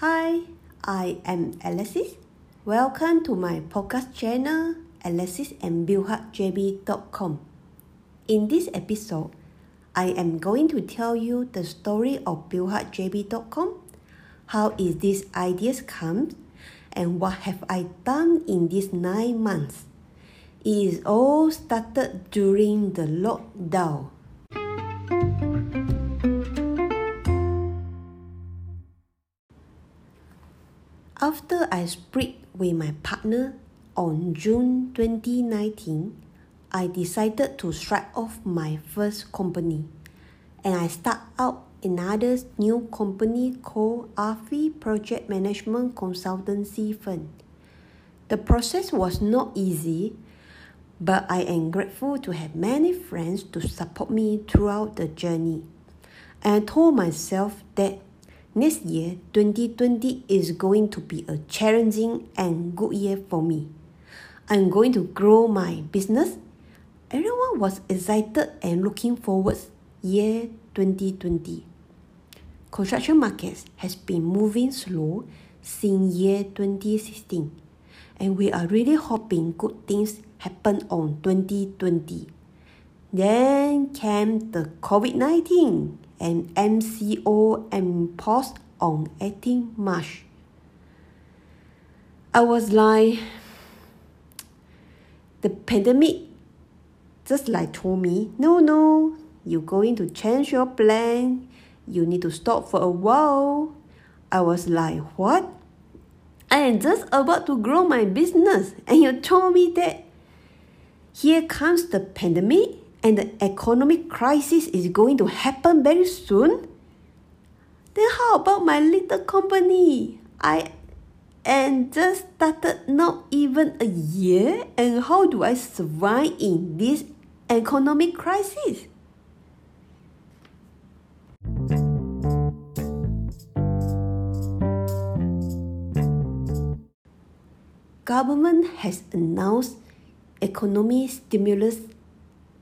Hi, I am Alexis. Welcome to my podcast channel, Alexis and BuildHubJB.com. In this episode, I am going to tell you the story of BuildHubJB.com, how is these ideas come, and what have I done in these nine months. It is all started during the lockdown. After I split with my partner on June 2019, I decided to strike off my first company and I start out another new company called Afi Project Management Consultancy Firm. The process was not easy, but I am grateful to have many friends to support me throughout the journey. And I told myself that Next year, 2020 is going to be a challenging and good year for me. I'm going to grow my business. Everyone was excited and looking forward year 2020. Construction markets has been moving slow since year 2016 and we are really hoping good things happen on 2020. Then came the COVID-19 and MCO imposed on 18 March. I was like, the pandemic just like told me, no, no, you're going to change your plan. You need to stop for a while. I was like, what? I am just about to grow my business, and you told me that here comes the pandemic and the economic crisis is going to happen very soon, then how about my little company? I and just started not even a year, and how do I survive in this economic crisis? Government has announced economic stimulus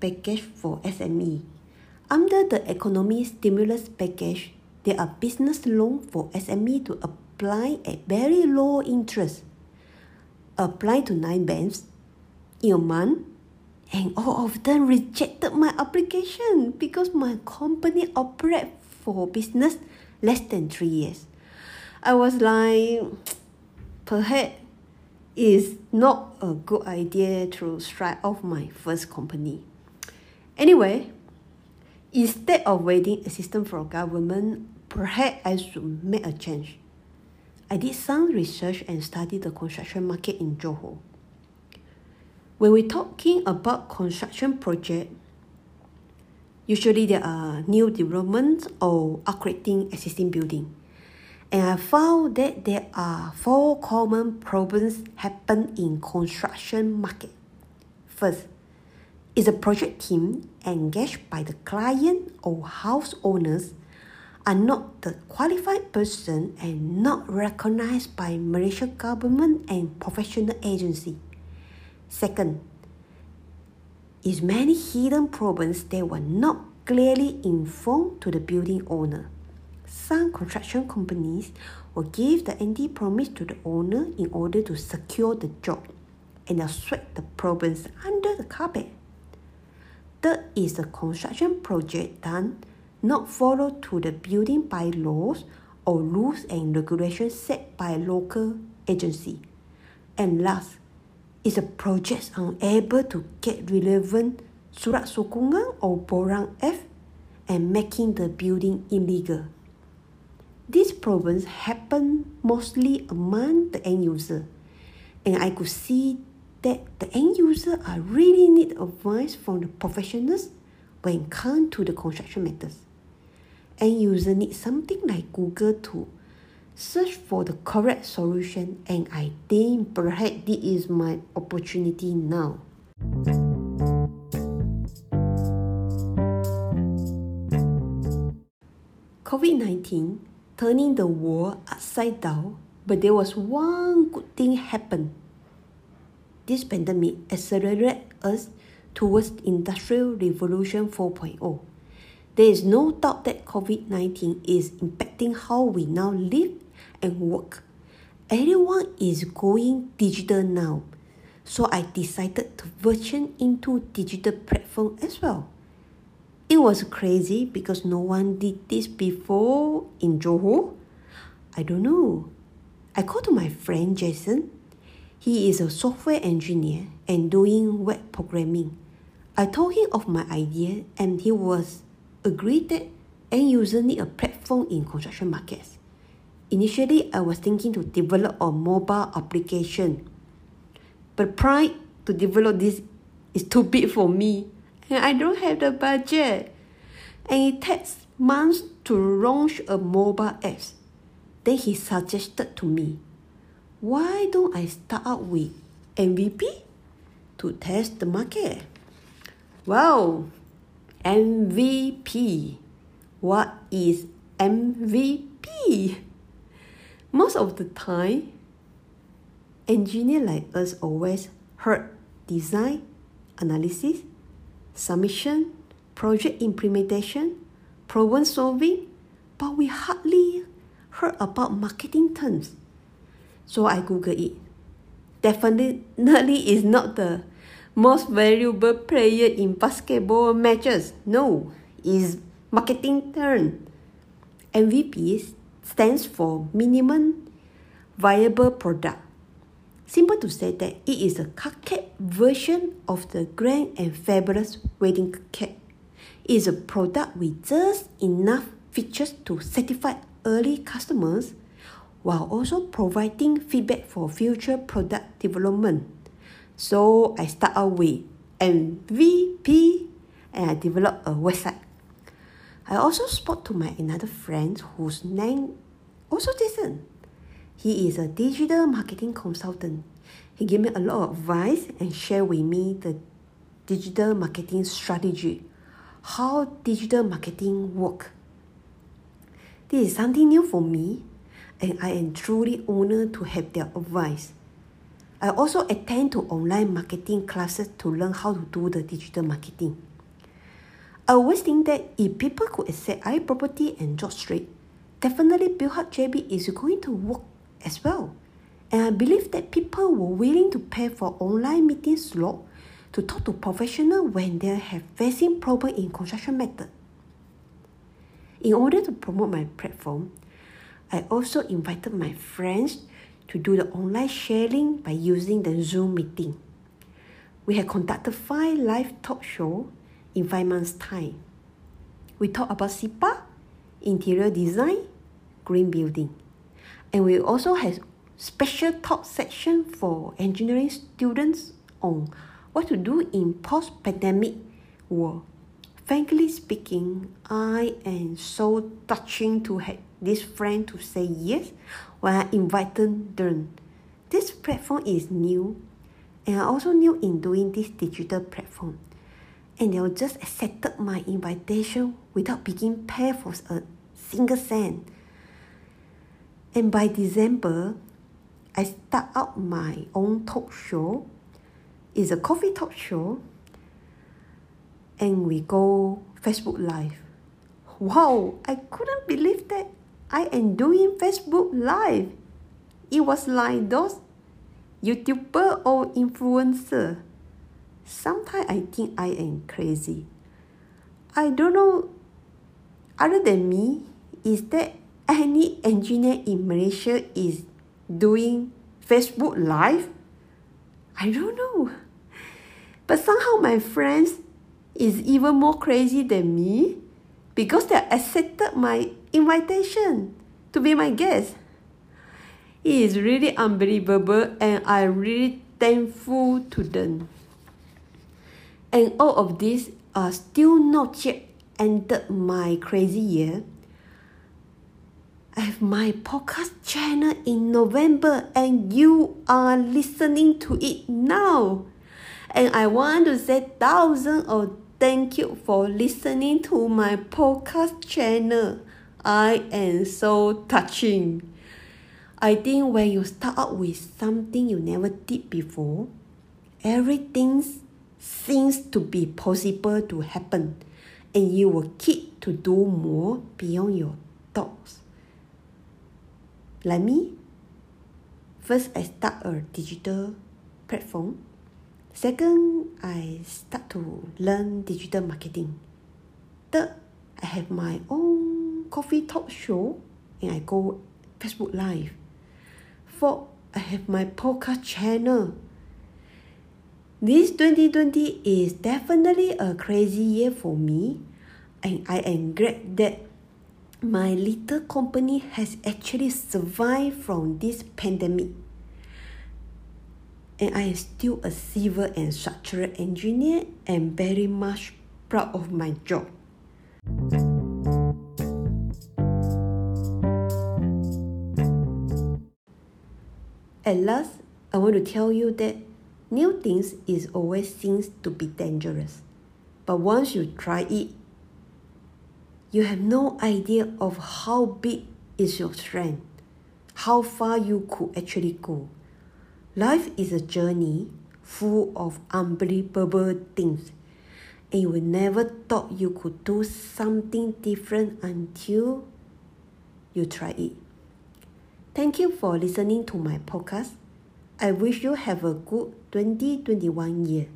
package for SME. Under the economy stimulus package, there are business loans for SME to apply at very low interest. Apply to nine banks in a month, and all of them rejected my application because my company operate for business less than three years. I was like, perhaps it's not a good idea to strike off my first company. Anyway, instead of waiting assistance from government, perhaps I should make a change. I did some research and studied the construction market in Johor. When we're talking about construction project, usually there are new developments or upgrading existing building. And I found that there are four common problems happen in construction market. First, is a project team engaged by the client or house owners are not the qualified person and not recognized by Malaysian government and professional agency. Second, is many hidden problems that were not clearly informed to the building owner. Some construction companies will give the empty promise to the owner in order to secure the job and sweep the problems under the carpet. Third is the construction project done not follow to the building bylaws or rules and regulations set by local agency. And last is the project unable to get relevant surat sokongan or borang F and making the building illegal. These problems happen mostly among the end user, and I could see that the end user are really need advice from the professionals when it comes to the construction matters. End user need something like Google to search for the correct solution and I think perhaps this is my opportunity now. COVID-19 turning the world upside down, but there was one good thing happen this pandemic accelerated us towards Industrial Revolution 4.0. There is no doubt that COVID 19 is impacting how we now live and work. Everyone is going digital now. So I decided to version into digital platform as well. It was crazy because no one did this before in Johor. I don't know. I called my friend Jason. He is a software engineer and doing web programming. I told him of my idea and he was agreed that end need a platform in construction markets. Initially, I was thinking to develop a mobile application, but price to develop this is too big for me, and I don't have the budget. And it takes months to launch a mobile app. Then he suggested to me, why don't I start out with MVP to test the market? Wow, MVP. What is MVP? Most of the time, engineer like us always heard design, analysis, submission, project implementation, problem solving, but we hardly heard about marketing terms. So I Google it. Definitely is not the most valuable player in basketball matches. No, is marketing term. MVP stands for minimum viable product. Simple to say that it is a cupcake version of the grand and fabulous wedding cake. It is a product with just enough features to satisfy early customers while also providing feedback for future product development. So I start out with MVP and I develop a website. I also spoke to my another friend whose name also Jason. He is a digital marketing consultant. He gave me a lot of advice and shared with me the digital marketing strategy, how digital marketing work. This is something new for me, and I am truly honored to have their advice. I also attend to online marketing classes to learn how to do the digital marketing. I always think that if people could accept iProperty and JobStreet, definitely BuildHub JB is going to work as well. And I believe that people were willing to pay for online meeting slot to talk to professionals when they have facing problem in construction method. In order to promote my platform, I also invited my friends to do the online sharing by using the Zoom meeting. We have conducted five live talk shows in five months' time. We talk about SIPA, interior design, green building. And we also have special talk section for engineering students on what to do in post-pandemic world. Frankly speaking, I am so touching to have this friend to say yes when I invited them. This platform is new and I also new in doing this digital platform and they just accepted my invitation without being paid for a single cent. And by December, I start out my own talk show. It's a coffee talk show. And we go Facebook Live. Wow, I couldn't believe that I am doing Facebook Live. It was like those YouTuber or influencer sometimes I think I am crazy. I don't know, other than me, is there any engineer in Malaysia is doing Facebook Live? I don't know. But somehow my friends is even more crazy than me because they accepted my invitation to be my guest. It is really unbelievable and I'm really thankful to them. And all of this are still not yet ended my crazy year. I have my podcast channel in November and you are listening to it now. And I want to say thousand of thank you for listening to my podcast channel. I am so touching. I think when you start out with something you never did before, everything seems to be possible to happen and you will keep to do more beyond your thoughts. Like me, first I start a digital platform. Second, I start to learn digital marketing. Third, I have my own coffee talk show and I go Facebook Live. Fourth, I have my podcast channel. This 2020 is definitely a crazy year for me, and I am glad that my little company has actually survived from this pandemic. And I am still a civil and structural engineer and very much proud of my job. At last, I want to tell you that new things is always seems to be dangerous. But once you try it, you have no idea of how big is your strength, how far you could actually go. Life is a journey full of unbelievable things, and you never thought you could do something different until you try it. Thank you for listening to my podcast. I wish you have a good 2021 year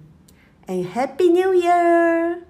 and Happy New Year!